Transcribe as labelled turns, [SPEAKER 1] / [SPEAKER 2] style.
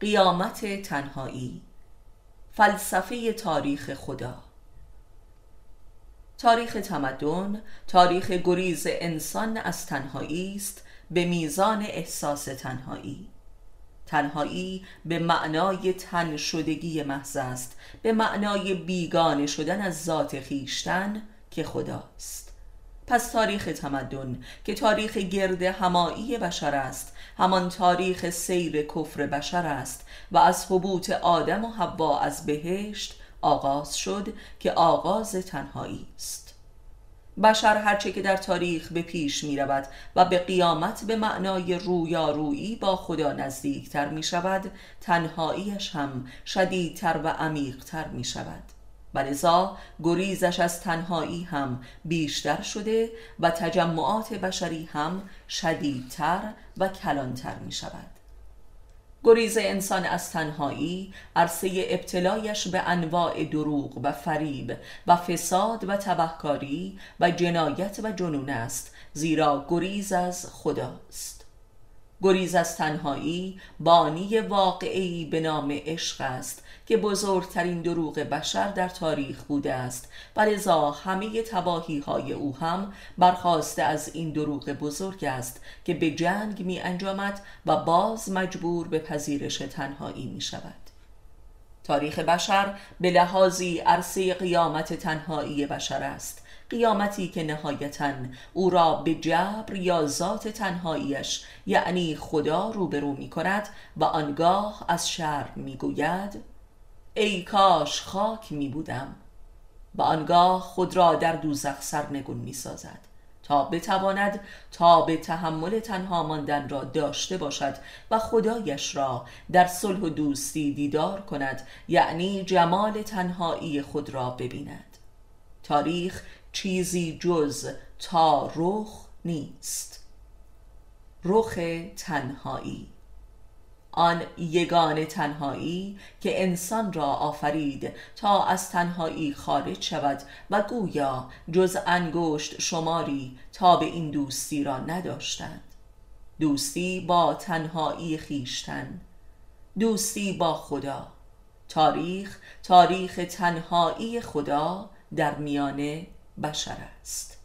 [SPEAKER 1] قیامت تنهایی. فلسفه تاریخ خدا. تاریخ تمدن تاریخ گریز انسان از تنهایی است به میزان احساس تنهایی. تنهایی به معنای تن شدگی محض است به معنای بیگانه شدن از ذات خیشتن که خداست. پس تاریخ تمدن که تاریخ گرد همایی بشر است. همان تاریخ سیر کفر بشر است. و از حبوط آدم و حوا از بهشت آغاز شد که آغاز تنهایی است. بشر هرچه که در تاریخ به پیش می رود و به قیامت به معنای رویارویی با خدا نزدیکتر می شود تنهاییش هم شدیدتر و عمیقتر می شود. و گریزش از تنهایی هم بیشتر شده و تجمعات بشری هم شدیدتر و کلانتر می شود. گریز انسان از تنهایی عرصه ابتلایش به انواع دروغ و فریب و فساد و تبهکاری و جنایت و جنون است زیرا گریز از خداست. گریز از تنهایی بانی واقعی به نام عشق است که بزرگترین دروغ بشر در تاریخ بوده است. و لذا همه تباهی های او هم برخواسته از این دروغ بزرگ است که به جنگ می انجامد و باز مجبور به پذیرش تنهایی می شود تاریخ بشر به لحاظی عرصه قیامت تنهایی بشر است. قیامتی که نهایتا او را به جبر یا ذات تنهاییش یعنی خدا روبرو می کند و آنگاه از شر می گوید ای کاش خاک می بودم و آنگاه خود را در دوزخ سرنگون می سازد تا بتواند تا به تحمل تنها ماندن را داشته باشد و خدایش را در صلح و دوستی دیدار کند یعنی جمال تنهایی خود را ببیند. تاریخ چیزی جز تا رخ نیست. رخ تنهایی. آن یگان تنهایی که انسان را آفرید تا از تنهایی خارج شود و گویا جز انگشت شماری تا به این دوستی را نداشتند. دوستی با تنهایی خیشتن دوستی با خدا. تاریخ تاریخ تنهایی خدا در میان بشر است.